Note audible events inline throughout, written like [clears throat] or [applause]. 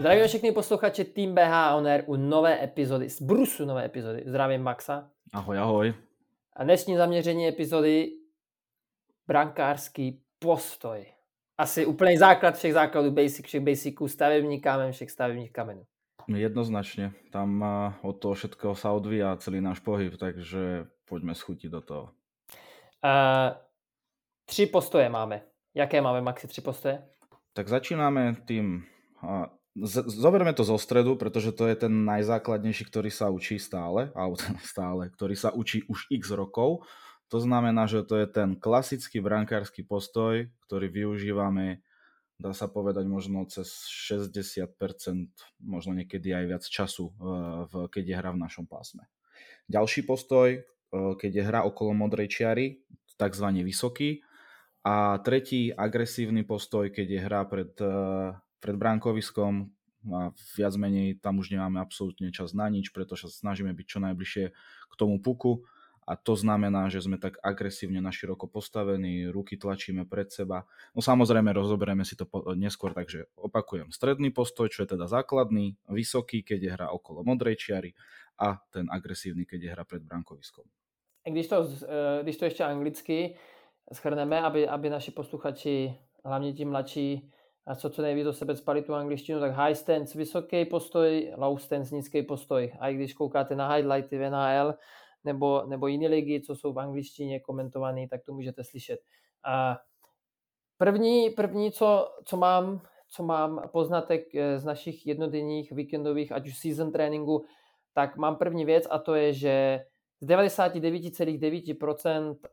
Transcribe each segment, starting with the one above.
Zdravím všechny posluchače Team BH On Air u nové epizody, z Brusu nové epizody. Zdravím Maxa. Ahoj, ahoj. A dnešní zaměření epizody brankářský postoj. Asi úplný základ všech základů, basic všech basiců, stavební kámen všech stavebních kamenů. Jednoznačně. Tam od toho všetkého sa odvíja celý náš pohyb, takže pojďme schutiť do toho. Uh, tři postoje máme. Jaké máme, Maxi, tři postoje? Tak začínáme tým zoberme to zo stredu, pretože to je ten najzákladnejší, ktorý sa učí stále, alebo ten [laughs] stále, ktorý sa učí už x rokov. To znamená, že to je ten klasický brankársky postoj, ktorý využívame, dá sa povedať, možno cez 60%, možno niekedy aj viac času, v, keď je hra v našom pásme. Ďalší postoj, e, keď je hra okolo modrej čiary, takzvaný vysoký. A tretí agresívny postoj, keď je hra pred e, pred bránkoviskom a viac menej tam už nemáme absolútne čas na nič, pretože sa snažíme byť čo najbližšie k tomu puku a to znamená, že sme tak agresívne na široko postavení, ruky tlačíme pred seba. No samozrejme rozoberieme si to neskôr, takže opakujem. Stredný postoj, čo je teda základný, vysoký, keď je hra okolo modrej čiary a ten agresívny, keď je hra pred brankoviskom. Když to, e, když to ještě anglicky schrneme, aby, aby naši posluchači, hlavně ti mladší, a co co nejvíc do sebe spali tu angličtinu, tak high stance vysoký postoj, low stance nízký postoj. A i když koukáte na highlighty v NHL nebo, nebo jiné ligy, co jsou v angličtině komentované, tak to můžete slyšet. A první, první co, co mám, co mám poznatek eh, z našich jednodenních víkendových, ať už season tréninku, tak mám první věc a to je, že z 99,9% eh,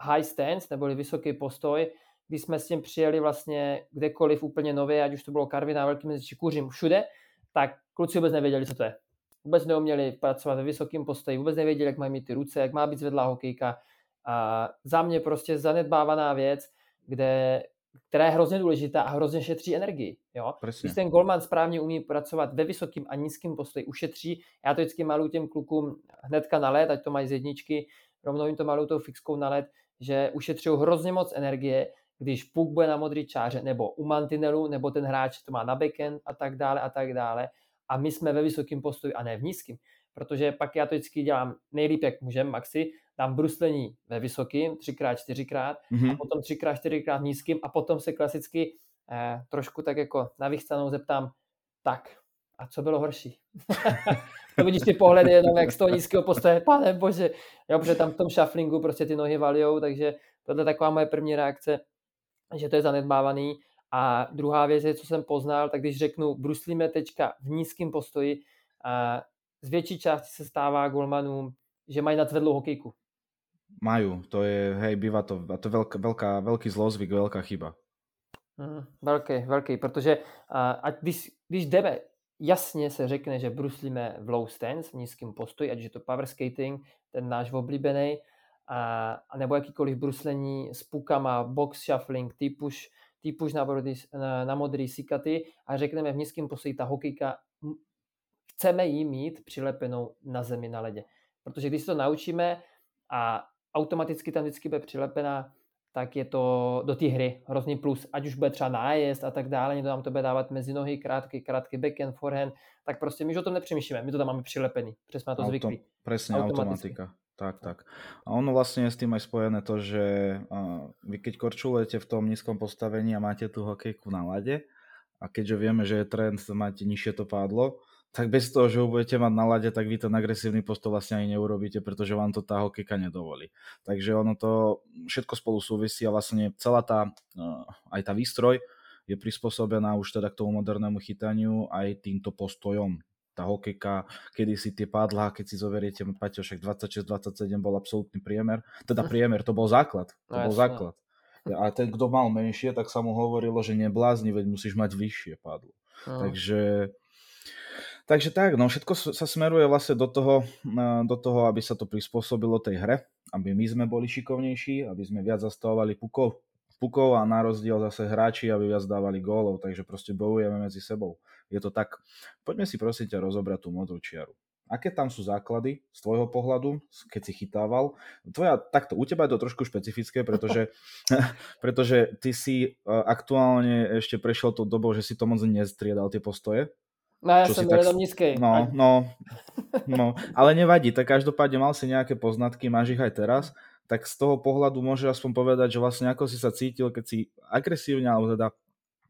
high stance, neboli vysoký postoj, když jsme s tím přijeli vlastně kdekoliv úplně nově, ať už to bylo Karviná, Velký mezi či Kuřím, všude, tak kluci vůbec nevěděli, co to je. Vůbec neuměli pracovat ve vysokém postoji, vůbec nevěděli, jak mají mít ty ruce, jak má být zvedlá hokejka. A za mě prostě zanedbávaná věc, kde, která je hrozně důležitá a hrozně šetří energii. Jo? Když ten golman správně umí pracovat ve vysokém a nízkém postoji, ušetří. Já to vždycky maluju těm klukům hnedka na let, ať to mají z jedničky, rovnou jim to maluju tou fixkou na let, že ušetří hrozně moc energie když puk bude na modrý čáře, nebo u mantinelu, nebo ten hráč to má na backend a tak dále a tak dále. A my jsme ve vysokém postoji a ne v nízkém. Protože pak já to vždycky dělám nejlíp, jak můžem, maxi, dám bruslení ve vysokým, třikrát, čtyřikrát, mm-hmm. a potom třikrát, čtyřikrát nízkým a potom se klasicky eh, trošku tak jako na vychcanou zeptám, tak, a co bylo horší? [laughs] to vidíš ty pohledy jenom jak z toho nízkého postoje, pane bože, jo, protože tam v tom shufflingu prostě ty nohy valijou, takže tohle je taková moje první reakce že to je zanedbávaný. A druhá věc je, co jsem poznal, tak když řeknu, bruslíme tečka v nízkém postoji, a z větší části se stává golmanům, že mají nadzvedlou hokejku. Majú, to je, hej, bývá to, a to je veľká, veľká, veľký zlozvyk, veľká chyba. Mm, velký, velký, protože a, a když, když jdeme, jasně se řekne, že bruslíme v low stance, v nízkém postoji, ať je to power skating, ten náš oblíbený, a, nebo jakýkoliv bruslení s pukama, box shuffling, typuž, typuž na, brody, na, na modrý sikaty a řekneme v nízkém postoji ta hokejka, chceme ji mít přilepenou na zemi na ledě. Protože když se to naučíme a automaticky tam vždycky bude přilepená, tak je to do té hry hrozný plus. Ať už bude třeba nájezd a tak dále, někdo nám to bude dávat mezi nohy, krátký, krátký backhand, forehand, tak prostě my už o tom nepřemýšlíme, my to tam máme přilepený, přesně na to Auto, zvyklí. Presne, automatika. Tak, tak. A ono vlastne je s tým aj spojené to, že vy keď korčulujete v tom nízkom postavení a máte tú hokejku na lade, a keďže vieme, že je trend máte nižšie to pádlo, tak bez toho, že ho budete mať na lade, tak vy ten agresívny postoj vlastne ani neurobíte, pretože vám to tá hokejka nedovolí. Takže ono to všetko spolu súvisí a vlastne celá tá, aj tá výstroj je prispôsobená už teda k tomu modernému chytaniu aj týmto postojom tá hokejka, kedy si tie pádla, keď si zoveriete, Paťo, však 26-27 bol absolútny priemer, teda priemer, to bol základ, to no, bol základ. A ten, kto mal menšie, tak sa mu hovorilo, že neblázni, veď musíš mať vyššie pádlo. No. Takže, takže tak, no všetko sa smeruje vlastne do toho, do toho, aby sa to prispôsobilo tej hre, aby my sme boli šikovnejší, aby sme viac zastavovali pukov, pukov a na rozdiel zase hráči, aby viac dávali gólov, takže proste bojujeme medzi sebou. Je to tak. Poďme si prosím ťa rozobrať tú modrú čiaru. Aké tam sú základy z tvojho pohľadu, keď si chytával? Tvoja, takto, u teba je to trošku špecifické, pretože, [laughs] pretože ty si e, aktuálne ešte prešiel tou dobou, že si to moc nestriedal tie postoje. No ja som tak... nízkej. No, no, no, ale nevadí, tak každopádne mal si nejaké poznatky, máš ich aj teraz, tak z toho pohľadu môžeš aspoň povedať, že vlastne ako si sa cítil, keď si agresívne, alebo teda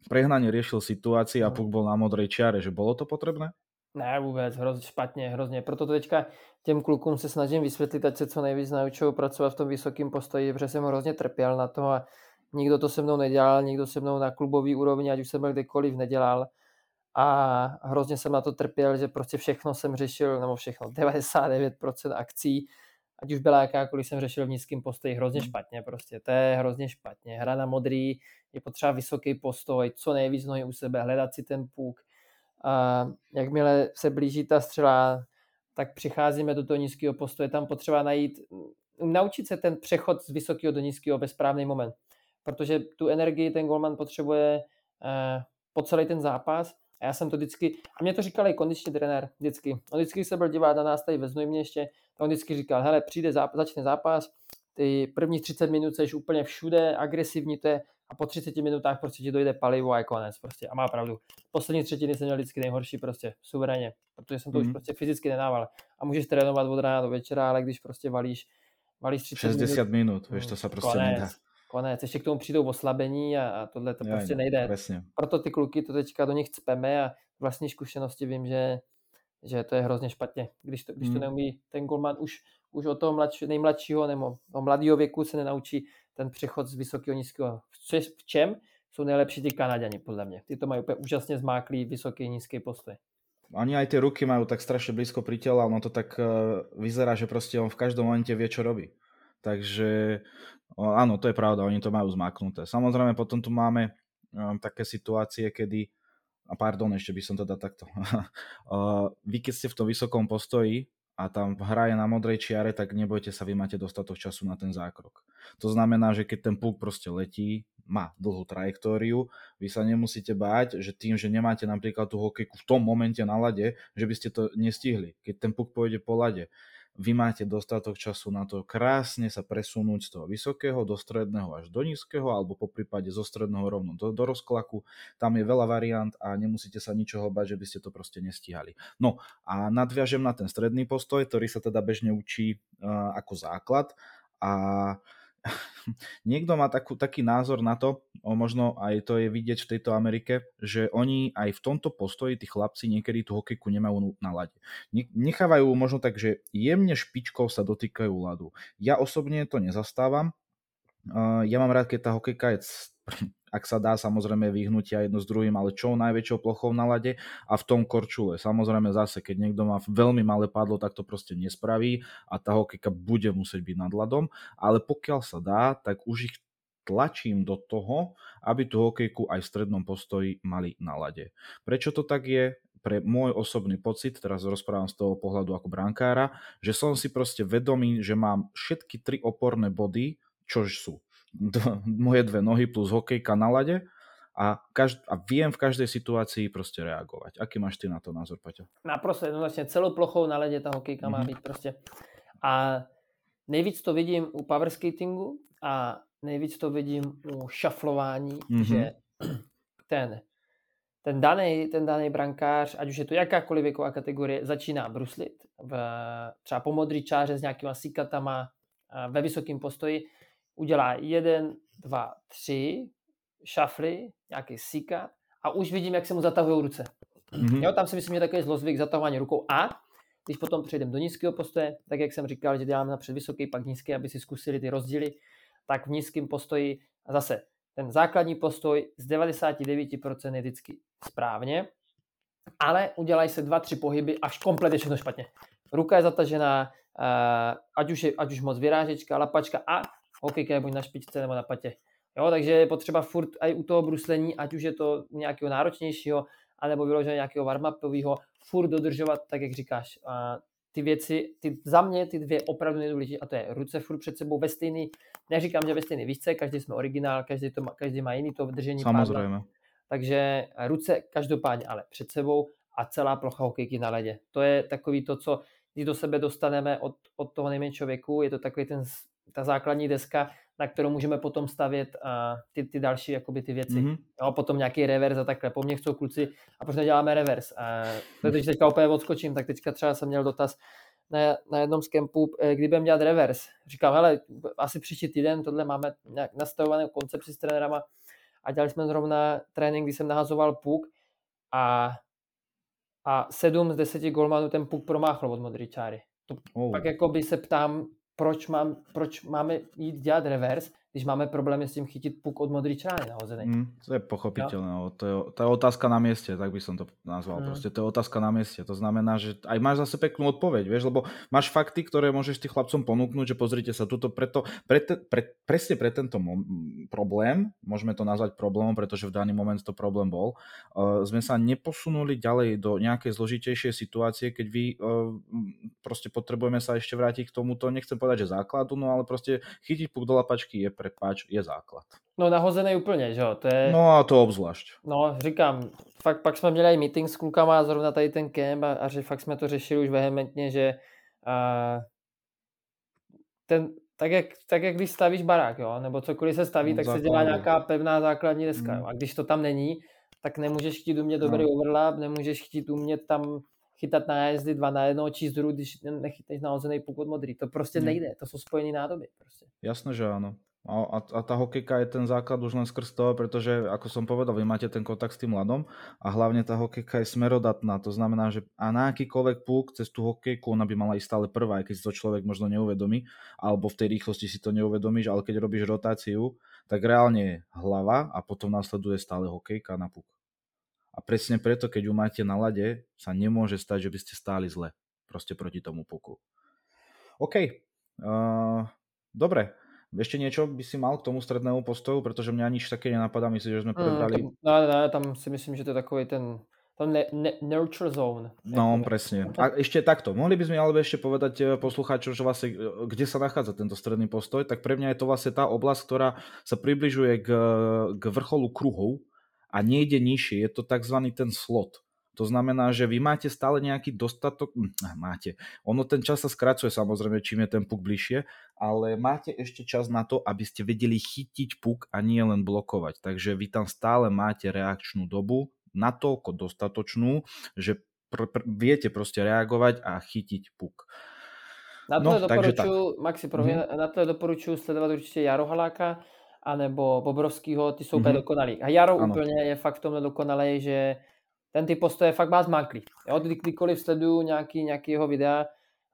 prehnane riešil situácii a puk bol na modrej čiare, že bolo to potrebné? Ne, vůbec, hrozně špatně, hrozně. Proto teďka těm klukům se snažím vysvětlit, ať se co nejvíc naučou pracovat v tom vysokém postoji, protože jsem hrozně trpěl na to a nikdo to se mnou nedělal, nikdo se mnou na klubový úrovni, ať už jsem byl kdekoliv, nedělal. A hrozně jsem na to trpěl, že prostě všechno jsem řešil, nebo všechno, 99% akcí, ať už byla jakákoliv, jsem řešil v nízkém postoji hrozně hmm. špatně prostě, to je hrozně špatně. Hra na modrý, je potřeba vysoký postoj, co nejvíc nohy u sebe, hledat si ten puk, a jakmile se blíží ta střela, tak přicházíme do toho nízkého postoje, tam potřeba najít, naučit se ten přechod z vysokého do nízkého ve správný moment, protože tu energii ten golman potřebuje eh, po celý ten zápas. A já jsem to vždycky, a mě to říkal i kondiční trenér vždycky, on vždycky se byl dívat na nás tady ve Znojmě ještě, on vždycky říkal, hele, přijde zápas, začne zápas, ty první 30 minut jsi úplně všude, agresivní to je, a po 30 minutách prostě ti dojde palivo a je konec prostě. A má pravdu. Poslední třetiny jsem měl vždycky nejhorší prostě, suverénně, protože jsem to mm. už mhm. prostě fyzicky nedával. A můžeš trénovat od rána do večera, ale když prostě valíš, valíš 30 60 minut, minut víš, to se prostě konec, nedá. Konec, ještě k tomu přijdou oslabení a, a tohle to Já, prostě nejde. Presně. Proto ty kluky to teďka do nich cpeme a vlastní zkušenosti vím, že, že to je hrozně špatně. Když to, když to mhm. neumí ten golman už, už od toho mladší, nejmladšího nebo mladého věku se nenaučí ten přechod z vysokého nízkého. V čem jsou nejlepší ty Kanaďani, podle mě. Ty to mají úplně úžasně zmáklý vysoký, nízký postoj. Oni aj tie ruky majú tak strašne blízko pri tele, ono to tak uh, vyzerá, že proste on v každom momente vie, čo robí. Takže áno, to je pravda, oni to majú zmáknuté. Samozrejme, potom tu máme um, také situácie, kedy a pardon, ešte by som teda takto. uh, [laughs] vy keď ste v tom vysokom postoji, a tam hraje na modrej čiare, tak nebojte sa, vy máte dostatok času na ten zákrok. To znamená, že keď ten puk proste letí, má dlhú trajektóriu, vy sa nemusíte báť, že tým, že nemáte napríklad tú hokejku v tom momente na lade, že by ste to nestihli. Keď ten puk pôjde po lade, vy máte dostatok času na to krásne sa presunúť z toho vysokého do stredného až do nízkeho, alebo po prípade zo stredného rovno do, do rozklaku. Tam je veľa variant a nemusíte sa ničoho bať, že by ste to proste nestíhali. No a nadviažem na ten stredný postoj, ktorý sa teda bežne učí uh, ako základ a [laughs] niekto má takú, taký názor na to, o možno aj to je vidieť v tejto Amerike, že oni aj v tomto postoji, tí chlapci niekedy tú hokejku nemajú na lade. Nechávajú možno tak, že jemne špičkou sa dotýkajú ľadu. Ja osobne to nezastávam. Ja mám rád, keď tá hokejka je [laughs] ak sa dá samozrejme vyhnutia jedno s druhým, ale čo najväčšou plochou na lade a v tom korčule. Samozrejme zase, keď niekto má veľmi malé padlo, tak to proste nespraví a tá hokejka bude musieť byť nad ľadom, ale pokiaľ sa dá, tak už ich tlačím do toho, aby tú hokejku aj v strednom postoji mali na lade. Prečo to tak je? pre môj osobný pocit, teraz rozprávam z toho pohľadu ako brankára, že som si proste vedomý, že mám všetky tri oporné body, čož sú moje dve nohy plus hokejka na lade a, každ- a viem v každej situácii prostě reagovať. Aký máš ty na to názor, Paťo? Naprosto jednoznačně. Celou plochou na ledě ta hokejka mm-hmm. má mhm. být prostě. A nejvíc to vidím u power skatingu a nejvíc to vidím u šaflování, mm-hmm. že [clears throat] ten, ten daný, ten daný brankář, ať už je to jakákoliv věková kategorie, začíná bruslit v, třeba po modrý čáře s nějakýma síkatama ve vysokém postoji udělá jeden, dva, tři šafly, nějaký síka a už vidím, jak se mu zatahují ruce. Mm-hmm. Jo, tam si myslím, že takový zlozvyk zatahování rukou a když potom přejdeme do nízkého postoje, tak jak jsem říkal, že děláme napřed vysoký, pak nízký, aby si zkusili ty rozdíly, tak v nízkém postoji a zase ten základní postoj z 99% je vždycky správně, ale udělají se dva, tři pohyby, až kompletně všechno špatně. Ruka je zatažená, eh, ať už, je, ať už moc vyrážečka, lapačka a hokejka je buď na špičce nebo na patě. Jo, takže je potřeba furt i u toho bruslení, ať už je to nějakého náročnějšího, anebo vyloženě nějakého warm-upového, furt dodržovat, tak jak říkáš. A ty věci, ty, za mě ty dvě opravdu nejdůležitější, a to je ruce furt před sebou ve stejný, neříkám, že ve stejný výšce, každý jsme originál, každý, to má, každý má jiný to držení. Samozřejmě. Pádla. Takže ruce každopádně ale před sebou a celá plocha hokejky na ledě. To je takový to, co když do sebe dostaneme od, od toho nejmenšího věku, je to takový ten, ta základní deska, na kterou můžeme potom stavět uh, ty, ty další jakoby ty věci. Mm-hmm. Jo, potom nějaký reverse a takhle. Po mně chcou kluci, a proč neděláme reverse? Uh, protože teďka úplně odskočím, tak teďka třeba jsem měl dotaz na, na jednom z kempů, eh, kdy budeme dělat reverse. Říkám, hele, asi příští týden, tohle máme nějak nastavovanou koncepci s trenérama a dělali jsme zrovna trénink, kdy jsem nahazoval puk a, a sedm z deseti golmanů ten puk promáchl od modrý čáry. To oh. pak jako by se ptám, proč, mám, proč máme jít dělat reverse, když máme problémy s tím chytit puk od modrý čáry nahozený. Mm, to je pochopitelné, no. to, je, to je otázka na mieste, tak by som to nazval. Mm. Proste to je otázka na mieste. To znamená, že aj máš zase peknú odpoveď, vieš, lebo máš fakty, ktoré môžeš tým chlapcom ponúknuť, že pozrite sa, tuto preto, pre, te, pre, presne pre tento problém, môžeme to nazvať problémom, pretože v daný moment to problém bol, uh, sme sa neposunuli ďalej do nejakej zložitejšej situácie, keď vy uh, proste potrebujeme sa ešte vrátiť k tomuto, nechcem povedať, že základu, no ale proste chytiť puk do lapačky je prepáč, je základ. No nahozený úplně, že jo, to je... No a to obzvlášť. No, říkám, fakt pak jsme měli i meeting s klukama a zrovna tady ten kemp a, a že fakt jsme to řešili už vehementně, že a, ten, tak jak, tak jak když stavíš barák, jo, nebo cokoliv se staví, no, tak základu. se dělá nějaká pevná základní deska, mm. jo, a když to tam není, tak nemůžeš chtít umět dobrý no. overlap, nemůžeš chtít umět tam chytat nájezdy dva na jedno čízdru, když nechytneš nahozený od modrý. To prostě mm. nejde, to jsou spojené nádoby. Prostě. Jasné, že áno. A, a tá hokejka je ten základ už len skrz toho, pretože, ako som povedal, vy máte ten kontakt s tým mladom a hlavne tá hokejka je smerodatná. To znamená, že a na akýkoľvek púk cez tú hokejku ona by mala ísť stále prvá, aj keď si to človek možno neuvedomí, alebo v tej rýchlosti si to neuvedomíš, ale keď robíš rotáciu, tak reálne je hlava a potom následuje stále hokejka na puk. A presne preto, keď ju máte na lade, sa nemôže stať, že by ste stáli zle. Proste proti tomu puku. OK. Uh, dobre. Ešte niečo by si mal k tomu strednému postoju, pretože mňa nič také nenapadá, myslím, že sme mm, prebrali. Mm, no, no, tam si myslím, že to je takový ten tam ne, ne, nurture zone. No, presne. A ešte takto, mohli by sme ale ešte povedať eh, poslucháčom, že vlastne, eh, kde sa nachádza tento stredný postoj, tak pre mňa je to vlastne tá oblasť, ktorá sa približuje k, k vrcholu kruhov a nejde nižšie, je to tzv. ten slot. To znamená, že vy máte stále nejaký dostatok, hm, máte, ono ten čas sa skracuje samozrejme, čím je ten puk bližšie, ale máte ešte čas na to, aby ste vedeli chytiť puk a nie len blokovať. Takže vy tam stále máte reakčnú dobu, natoľko dostatočnú, že pr- pr- viete proste reagovať a chytiť puk. Na to no, doporučuji, Maxi, promiň, mm-hmm. na to doporučuji sledovat určitě Jaro Haláka, anebo Bobrovskýho, ty jsou mm-hmm. dokonalí. A Jaro ano. úplně je fakt v tomhle dokonalý, že ten ty postoje fakt má zmanklý. Jo, kdy, kdykoliv sleduju nějaký, nějaký jeho videa,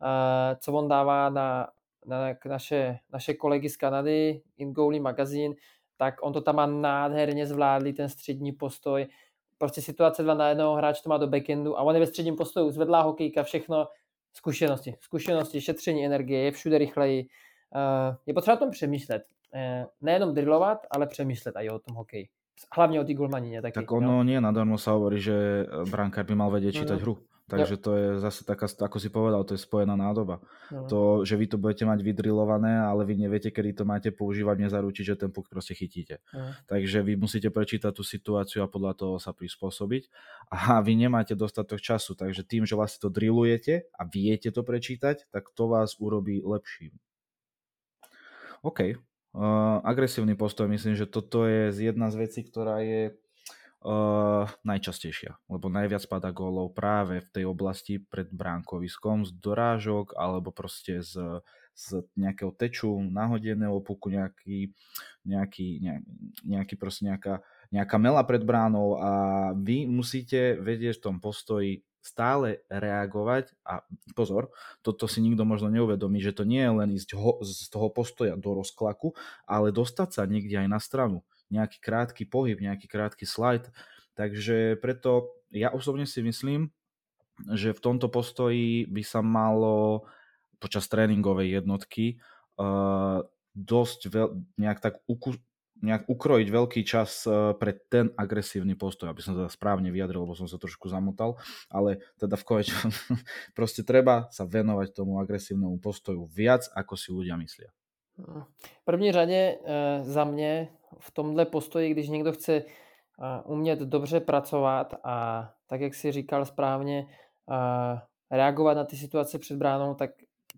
uh, co on dává na, na naše, naše kolegy z Kanady, In Goalie Magazine, tak on to tam má nádherně zvládlý, ten střední postoj. Prostě situace dva na jednoho, hráč to má do backendu a on je ve středním postoju, zvedlá hokejka, všechno, zkušenosti, zkušenosti, šetření energie, je všude rychleji. Uh, je potřeba o tom přemýšlet. Uh, nejenom drillovat, ale přemýšlet i o tom hokeji. Hlavne o tých golmanině taky. Tak ono no. nie nadarmo sa hovorí, že brankár by mal vedieť čítať mm. hru. Takže to je zase taká, ako si povedal, to je spojená nádoba. No. To, že vy to budete mať vydrilované, ale vy neviete, kedy to máte používať, nezaručiť, že ten puk proste chytíte. No. Takže vy musíte prečítať tú situáciu a podľa toho sa prispôsobiť. A vy nemáte dostatok času, takže tým, že vlastne to drillujete a viete to prečítať, tak to vás urobí lepším. OK, Uh, agresívny postoj, myslím, že toto je jedna z vecí, ktorá je uh, najčastejšia, lebo najviac padá gólov práve v tej oblasti pred bránkoviskom z dorážok alebo proste z, z nejakého teču, nahodeného puku, nejaký, nejaký, nejaký proste nejaká, nejaká mela pred bránou a vy musíte vedieť v tom postoji stále reagovať a pozor, toto si nikto možno neuvedomí, že to nie je len ísť ho, z toho postoja do rozklaku, ale dostať sa niekde aj na stranu. Nejaký krátky pohyb, nejaký krátky slide. Takže preto ja osobne si myslím, že v tomto postoji by sa malo počas tréningovej jednotky uh, dosť veľ, nejak tak uku, nejak ukrojiť veľký čas eh, pre ten agresívny postoj, aby som teda správne vyjadril, lebo som sa trošku zamotal, ale teda v konečnom [laughs] proste treba sa venovať tomu agresívnemu postoju viac, ako si ľudia myslia. V první řadě e, za mě v tomhle postoji, když někdo chce umět dobře pracovat a tak, jak si říkal správně, reagovat na ty situace před bránou, tak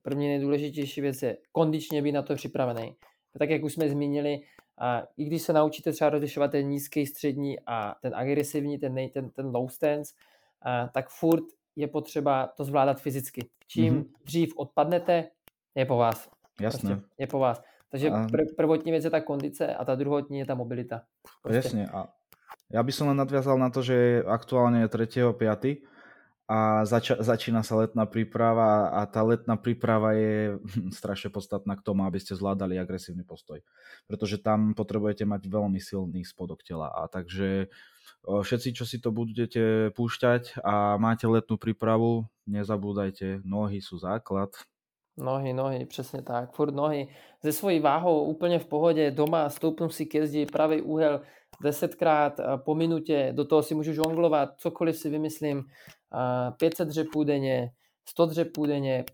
první nejdůležitější věc je kondičně být na to připravený. Tak, jak už jsme zmínili, a i když se naučíte třeba rozlišovat ten nízký, střední a ten agresivní, ten, ten, ten low stance, a, tak furt je potřeba to zvládat fyzicky. Čím mm-hmm. dřív odpadnete, je po vás. Jasně. Prostě je po vás. Takže a... pr- prvotní věc je ta kondice a ta druhotní je ta mobilita. Prostě. Jasně. A ja by som len nadviazal na to, že aktuálne je 3.5 a zač- začína sa letná príprava a tá letná príprava je [laughs] strašne podstatná k tomu, aby ste zvládali agresívny postoj. Pretože tam potrebujete mať veľmi silný spodok tela. A takže všetci, čo si to budete púšťať a máte letnú prípravu, nezabúdajte, nohy sú základ. Nohy, nohy, přesně tak, furt nohy. Ze svojí váhou úplně v pohodě, doma stoupnu si ke zdi, pravý úhel, desetkrát po minutě, do toho si můžu žonglovat, cokoliv si vymyslím, 500 dřepů denně, 100 dřepů denně,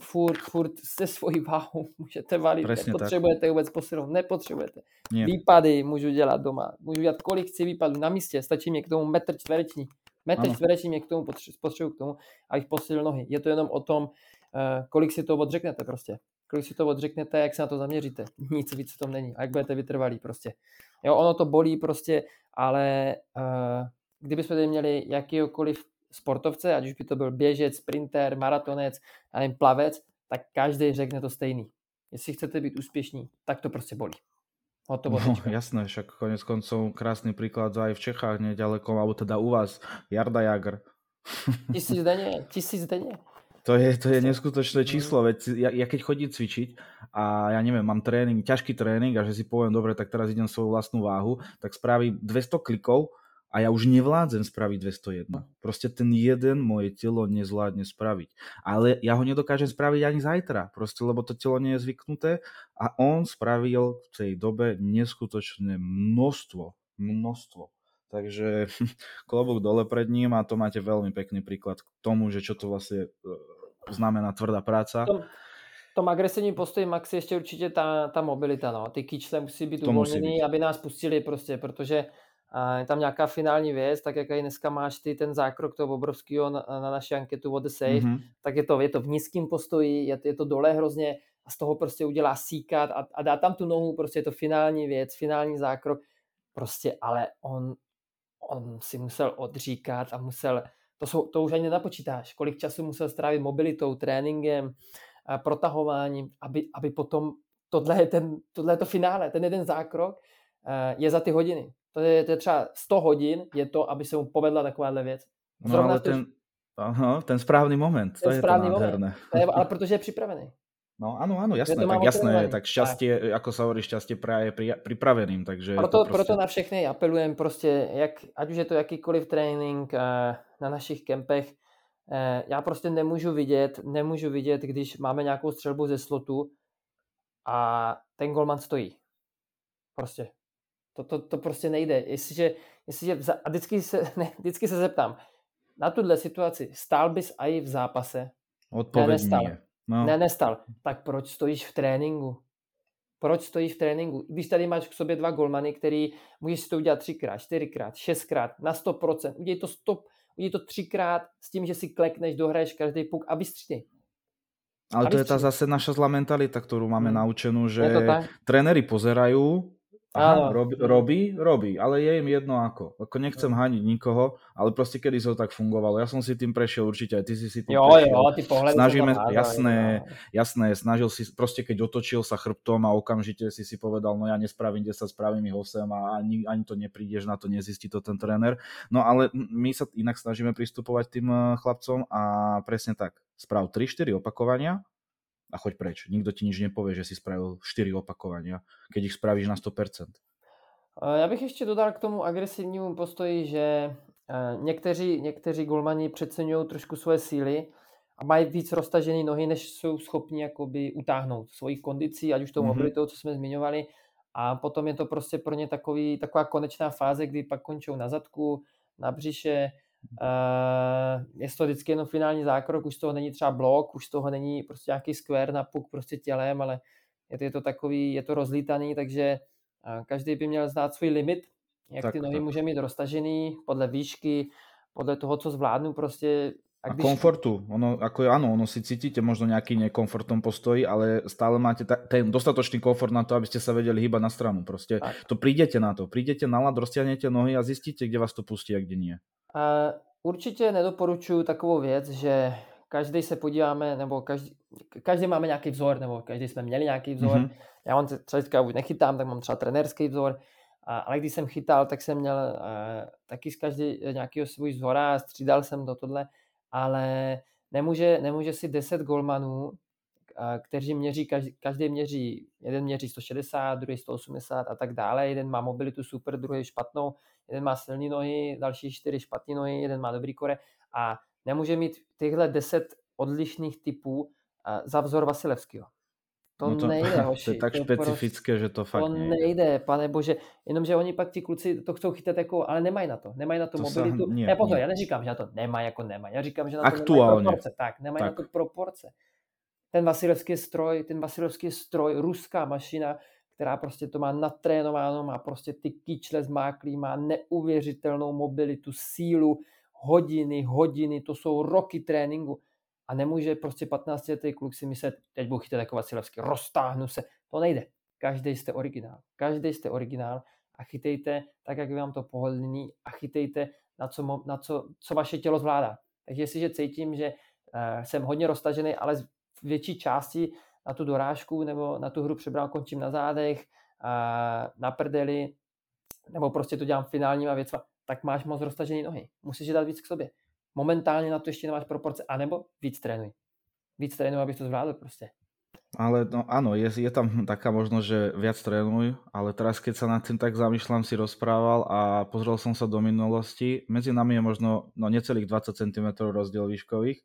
furt, furt se svojí váhou [laughs] můžete valit, Presně nepotřebujete tak. vůbec posilovnu, nepotřebujete. Nie. Výpady můžu dělat doma, můžu dělat kolik chci výpadů na místě, stačí mi k tomu metr čtvereční. Metr ano. čtvereční mě k tomu potřebuji k tomu, abych posilil nohy. Je to jenom o tom, kolik si to odřeknete prostě. Kolik si to odřeknete, jak se na to zaměříte. Nic víc v tom není. A jak budete vytrvalí prostě. Jo, ono to bolí prostě, ale uh, kdybychom tady měli jakýkoliv sportovce, ať už by to byl běžec, sprinter, maratonec, nevím, plavec, tak každý řekne to stejný. Jestli chcete být úspěšní, tak to prostě bolí. to no, [laughs] jasné, však konec koncov krásný príklad aj v Čechách, nedaleko, alebo teda u vás, Jarda Jagr. Tisíc denně, tisíc denně. To je, to je neskutočné číslo, veď ja, ja keď chodím cvičiť a ja neviem, mám tréning, ťažký tréning a že si poviem, dobre, tak teraz idem svoju vlastnú váhu, tak spraví 200 klikov a ja už nevládzem spraviť 201. Proste ten jeden moje telo nezvládne spraviť. Ale ja ho nedokážem spraviť ani zajtra, proste lebo to telo nie je zvyknuté a on spravil v tej dobe neskutočné množstvo, množstvo. Takže [laughs] klobúk dole pred ním a to máte veľmi pekný príklad k tomu, že čo to vlastne e, znamená tvrdá práca. V tom, v tom agresivním postoji Max ještě určitě ta, ta mobilita, no. Ty kýčle musí být uvolněný, aby nás pustili prostě, protože a je tam nějaká finální věc, tak jak dneska máš ty ten zákrok toho obrovského na, na naši anketu o The Safe, mm-hmm. tak je to, je to v nízkém postoji, je, je to dole hrozně a z toho prostě udělá síkat a, a dá tam tu nohu, prostě je to finální věc, finální zákrok, prostě, ale on, on si musel odříkat a musel, to, jsou, to už ani nenapočítáš, kolik času musel strávit mobilitou, tréninkem, a protahováním, aby, aby potom tohle je, ten, tohle je to finále, ten jeden zákrok je za ty hodiny. To je, to je třeba 100 hodin, je to, aby se mu povedla takováhle věc. no ale ten, aha, ten správný moment, ten to správný je to nádherné. Moment, ale protože je připravený. No áno, áno, jasné, tak jasné, tak šťastie, tak. ako sa hovorí, šťastie praje pri, pripraveným, takže... Proto, to prostě... proto na všechny apelujem prostě, jak, ať už je to jakýkoliv trénink eh, na našich kempech, eh, já prostě nemůžu vidět, nemůžu vidět, když máme nějakou střelbu ze slotu a ten golman stojí. Prostě. To, to, to prostě nejde. Jestliže, jestliže a vždycky se, [laughs] ne, vždycky se zeptám, na tuhle situaci stál bys i v zápase? Odpověď ne. No. Ne, nestal. Tak proč stojíš v tréninku? Proč stojíš v tréninku? Když tady máš k sobě dva golmany, který můžeš si to udělat třikrát, čtyřikrát, šestkrát, na 100%. Udělej to, stop, udělej to třikrát s tím, že si klekneš, dohraješ každý puk a vystřihni. Ale to je ta zase naša zlá mentalita, kterou máme hmm. naučenú, že trenery pozerajú Aha, robí, robí, robí, ale je im jedno ako. Ako nechcem haniť nikoho, ale proste kedy to tak fungovalo. Ja som si tým prešiel určite, aj ty si si tým jo, prešiel. Jo, ty Snažíme, jasné, jasné, snažil si, proste keď otočil sa chrbtom a okamžite si si povedal, no ja nespravím 10, spravím ich 8 a ani, ani to neprídeš na to, nezistí to ten tréner. No ale my sa inak snažíme pristupovať tým eh, chlapcom a presne tak. Sprav 3-4 opakovania a choď preč. Nikto ti nič nepovie, že si spravil 4 opakovania, keď ich spravíš na 100%. Já bych ještě dodal k tomu agresivnímu postoji, že někteří, někteří golmani přeceňují trošku svoje síly a mají víc roztažené nohy, než jsou schopni jakoby utáhnout svojí kondicí, ať už tou mm-hmm. mobilitou, co jsme zmiňovali. A potom je to prostě pro ně takový, taková konečná fáze, kdy pak končí na zadku, na břiše, Uh, je to vždycky jenom finální zákrok, už z toho není třeba blok, už z toho není prostě nějaký square na puk prostě tělem, ale je to, je to takový, je to rozlítaný, takže uh, každý by měl znát svůj limit Jak tak, ty nohy tak. může mít roztažený podle výšky, podle toho, co zvládnu prostě. A, a když... komfortu. Ono, ako áno, ono si cítite možno nejaký nekomfort v tom postoji, ale stále máte ta, ten dostatočný komfort na to, aby ste sa vedeli hýbať na stranu. Proste tak. to prídete na to. Prídete na lad, roztiahnete nohy a zistíte, kde vás to pustí a kde nie. A určitě nedoporučuji takovou věc, že každý se podíváme, nebo každý, každý máme nějaký vzor, nebo každý jsme měli nějaký vzor. Mm-hmm. Já mám třeba teďka už nechytám, tak mám třeba trenérský vzor, a, ale když jsem chytal, tak jsem měl uh, taky z každý nějakého svůj vzor a střídal jsem do tohle, ale nemůže, nemůže si 10 golmanů, uh, kteří měří, každý, každý měří, jeden měří 160, druhý 180 a tak dále, jeden má mobilitu super, druhý špatnou, jeden má silné nohy, další čtyři špatné nohy, jeden má dobrý kore a nemůže mít tyhle deset odlišných typů za vzor Vasilevského. To, no to nejde, hoši. [laughs] To je tak to špecifické, prostě, že to fakt To nejde. nejde, pane bože. Jenomže oni pak ti kluci to chcou chytat jako, ale nemají na to. Nemají na to, to mobilitu. Sa, nie, ne, pozor, nie. já neříkám, že na to nemají jako nemají. Já říkám, že na to Aktuálně. nemají proporce. Tak, nemají tak. na to proporce. Ten Vasilevský stroj, ten Vasilevský stroj, ruská mašina, která prostě to má natrénováno, má prostě ty kyčle zmáklý, má neuvěřitelnou mobilitu, sílu, hodiny, hodiny, to jsou roky tréninku a nemůže prostě 15 letý kluk si myslet, teď budu chytat jako Vasilevský, roztáhnu se, to nejde. Každý jste originál, každý jste originál a chytejte tak, jak vám to pohodlný a chytejte na co, na co, co vaše tělo zvládá. Takže jestliže cítím, že uh, jsem hodně roztažený, ale z větší části na tu dorážku nebo na tu hru přebral končím na zádech, uh, na prdeli, nebo prostě to dělám finálníma věcma, tak máš moc roztažené nohy. Musíš je dát víc k sobě. Momentálně na to ještě nemáš proporce, anebo víc trénuj. Víc trénuj, abys to zvládl prostě. Ale no, áno, je, je tam taká možnosť, že viac trénuj, ale teraz keď sa nad tým tak zamýšľam, si rozprával a pozrel som sa do minulosti, medzi nami je možno no, necelých 20 cm rozdiel výškových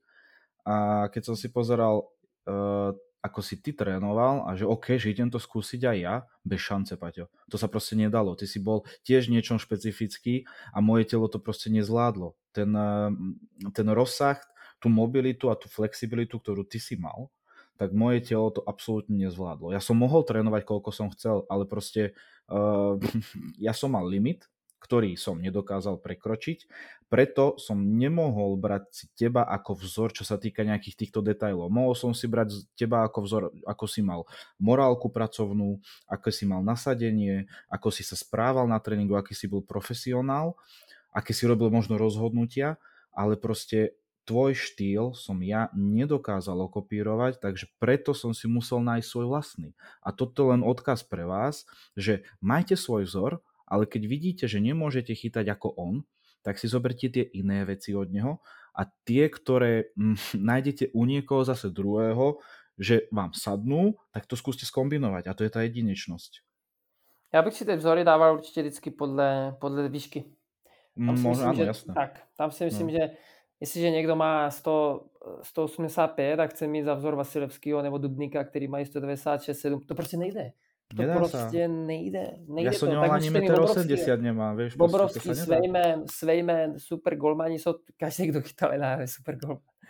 a keď som si pozeral uh, ako si ty trénoval a že OK, že idem to skúsiť aj ja, bez šance, Paťo. To sa proste nedalo. Ty si bol tiež niečom špecifický a moje telo to proste nezvládlo. Ten, eh, ten rozsah, tú mobilitu a tú flexibilitu, ktorú ty si mal, tak moje telo to absolútne nezvládlo. Ja som mohol trénovať, koľko som chcel, ale proste uh, [laughs] ja som mal limit ktorý som nedokázal prekročiť. Preto som nemohol brať si teba ako vzor, čo sa týka nejakých týchto detailov. Mohol som si brať teba ako vzor, ako si mal morálku pracovnú, ako si mal nasadenie, ako si sa správal na tréningu, aký si bol profesionál, aké si robil možno rozhodnutia, ale proste tvoj štýl som ja nedokázal okopírovať, takže preto som si musel nájsť svoj vlastný. A toto len odkaz pre vás, že majte svoj vzor, ale keď vidíte, že nemôžete chytať ako on, tak si zoberte tie iné veci od neho a tie, ktoré hm, [laughs] nájdete u niekoho zase druhého, že vám sadnú, tak to skúste skombinovať a to je ta jedinečnosť. Já bych si ty vzory dával určitě vždycky podle, podle výšky. Tam si myslím, ano, že, jasné. Tak, tam si myslím, no. že jestliže někdo má 100, 185 a chce mít za vzor Vasilevského nebo Dubníka, který mají 196, 7, to prostě nejde. To Nedá prostě sa. nejde. nejde ja som nemal ani 1,80 m nemám, vieš. Bobrovský, Svejmen, Svejmen, super golmani jsou, každý, kdo chytal je super golman. [laughs]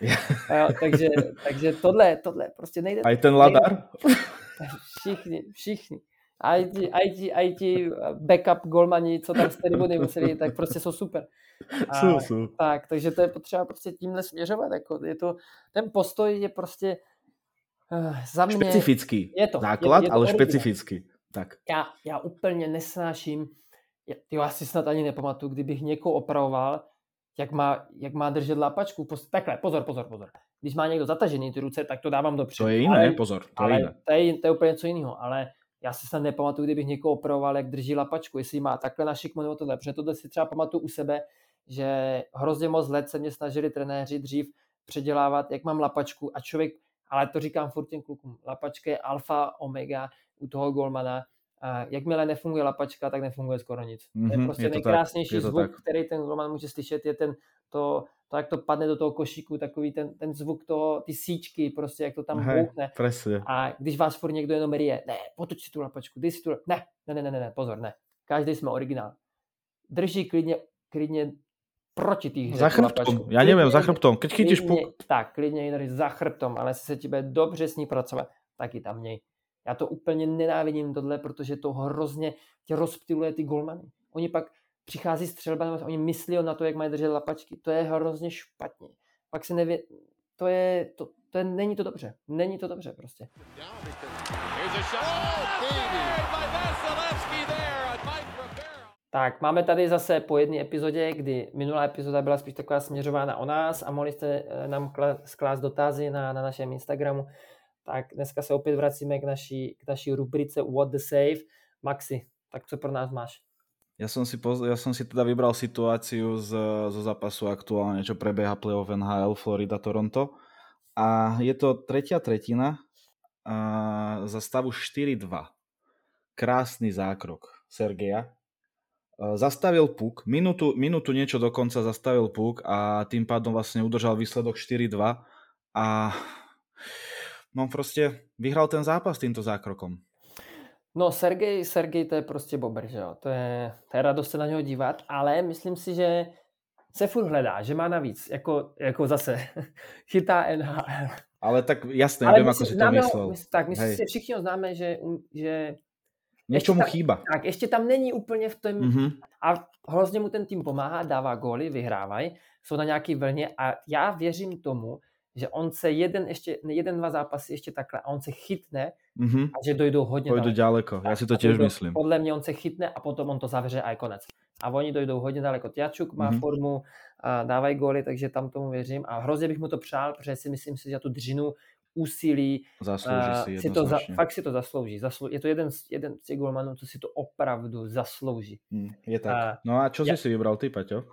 jo, takže, takže tohle, tohle prostě nejde. A ten Ladar? [laughs] Všichni, všichni. A i ti, aj ti, aj ti backup golmani, co tam z tribuny museli, tak prostě jsou super. A, jsou, jsou. Tak, takže to je potřeba prostě tímhle směřovat. Jako je to, ten postoj je prostě za mě špecifický je to, základ, je, je to ale originál. špecifický. Tak. Já, já úplně nesnáším, jo, asi snad ani nepamatuju, kdybych někoho opravoval, jak má, jak má držet lapačku. Takhle, pozor, pozor, pozor. Když má někdo zatažený ty ruce, tak to dávám dopředu. To je jiné, ale, pozor. To ale je jiné. To je, to je úplně něco jiného, ale já si snad nepamatuju, kdybych někoho opravoval, jak drží lapačku, jestli má takhle našikmo nebo tohle. Protože tohle si třeba pamatuju u sebe, že hrozně moc let se mě snažili trenéři dřív předělávat, jak mám lapačku a člověk ale to říkám furt těm klukům. Lapačka je alfa, omega u toho golmana. A jakmile nefunguje lapačka, tak nefunguje skoro nic. Mm-hmm, to je mhm, prostě je to nejkrásnější tak, zvuk, tak. který ten golman může slyšet, je ten, to, to, jak to padne do toho košíku, takový ten, ten zvuk toho, ty síčky, prostě jak to tam Hej, bouchne. A když vás furt někdo jenom rije, ne, potoč si tu lapačku, dej si tu, ne, ne, ne, ne, ne, pozor, ne. Každý jsme originál. Drží klidně, klidně proti tých Za chrbtom, já nevím, za chrbtom. Keď chytíš puk... Tak, klidně ji za chrbtom, ale jestli se ti bude dobře s ní pracovat, tak ji tam měj. Já to úplně nenávidím tohle, protože to hrozně tě rozptiluje ty golmany. Oni pak přichází střelba, oni myslí na to, jak mají držet lapačky. To je hrozně špatně. Pak se nevě... To je, to, to je, není to dobře. Není to dobře prostě. Tak, máme tady zase po jedné epizodě, kdy minulá epizoda byla spíš taková směřována o nás a mohli jste eh, nám sklást dotazy na, na našem Instagramu. Tak dneska se opět vracíme k naší, k naší rubrice What the Save. Maxi, tak co pro nás máš? Ja som, si poz- ja som si teda vybral situáciu z, zo zápasu aktuálne, čo prebieha playoff NHL Florida-Toronto. A je to tretia tretina a za stavu 4-2. Krásny zákrok Sergeja. Zastavil puk, minútu, minútu niečo dokonca zastavil puk a tým pádom vlastne udržal výsledok 4-2 a no proste vyhral ten zápas týmto zákrokom. No Sergej, Sergej to je prostě bobr, že jo? To je, to je radost se na něho dívat, ale myslím si, že se furt hledá, že má navíc, jako, jako zase [laughs] chytá NHL. Ale tak jasné, ale vím, ako si to myslel. My, tak, my si všichni známe, že, že Něco mu chýba. Tak, ještě tam není úplně v tom, mm-hmm. a hrozně mu ten tým pomáhá, dává góly, vyhrávají, jsou na nějaký vlně a já věřím tomu, že on se jeden, ještě, jeden, dva zápasy ještě takhle a on se chytne mm-hmm. a že dojdou hodně Pojdu daleko. Já si to těž myslím. Podle mě on se chytne a potom on to zavře a je konec. A oni dojdou hodně daleko. Tjačuk má mm-hmm. formu, a dávají góly, takže tam tomu věřím a hrozně bych mu to přál, protože si myslím si, že tu dřinu úsilí. Zaslouží si, si to za, Fakt si to zaslouží. Zaslou, je to jeden jeden z těch golmanů, co si to opravdu zaslouží. Hmm, je tak. A, no a čo ja, si vybral ty, Paťo?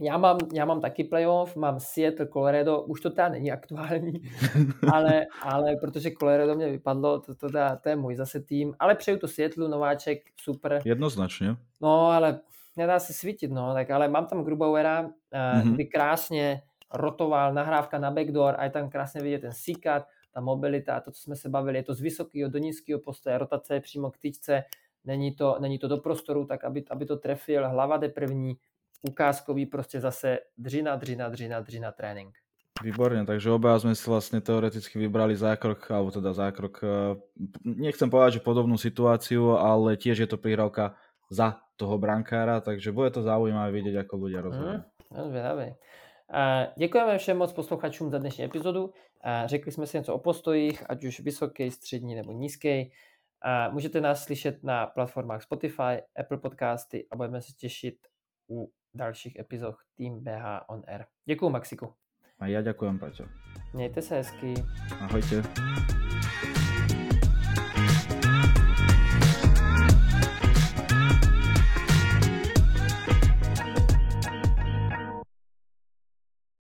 Já mám, já mám taky playoff, mám Seattle, Colorado, už to teda není aktuální, [laughs] ale, ale protože Colorado mě vypadlo, to, to, to, to je můj zase tým, ale přeju to Seattle, nováček, super. Jednoznačně. No, ale nedá se svítit, no, tak ale mám tam Grubauera, mm-hmm. kdy krásně rotoval, nahrávka na backdoor a je tam krásně vidět ten síkat, ta mobilita, to, co jsme se bavili, je to z vysokého do nízkého postoje, rotace je přímo k tyčce, není to, není to do prostoru, tak aby, aby to trefil, hlava jde první, ukázkový prostě zase dřina, dřina, dřina, dřina trénink. Výborně, takže oba jsme si vlastně teoreticky vybrali zákrok, alebo teda zákrok, eh, nechcem povedať, že podobnou situaci, ale tiež je to prihrávka za toho brankára, takže bude to zaujímavé vidět, ako ľudia rozhodujú. Mm, Děkujeme všem moc posluchačům za dnešní epizodu. Řekli jsme si něco o postojích, ať už vysoký, střední nebo nízký. Můžete nás slyšet na platformách Spotify, Apple Podcasty a budeme se těšit u dalších epizod Team BH On Air. Děkuji Maxiku. A já děkuji, Paťo. Mějte se hezky. Ahojte.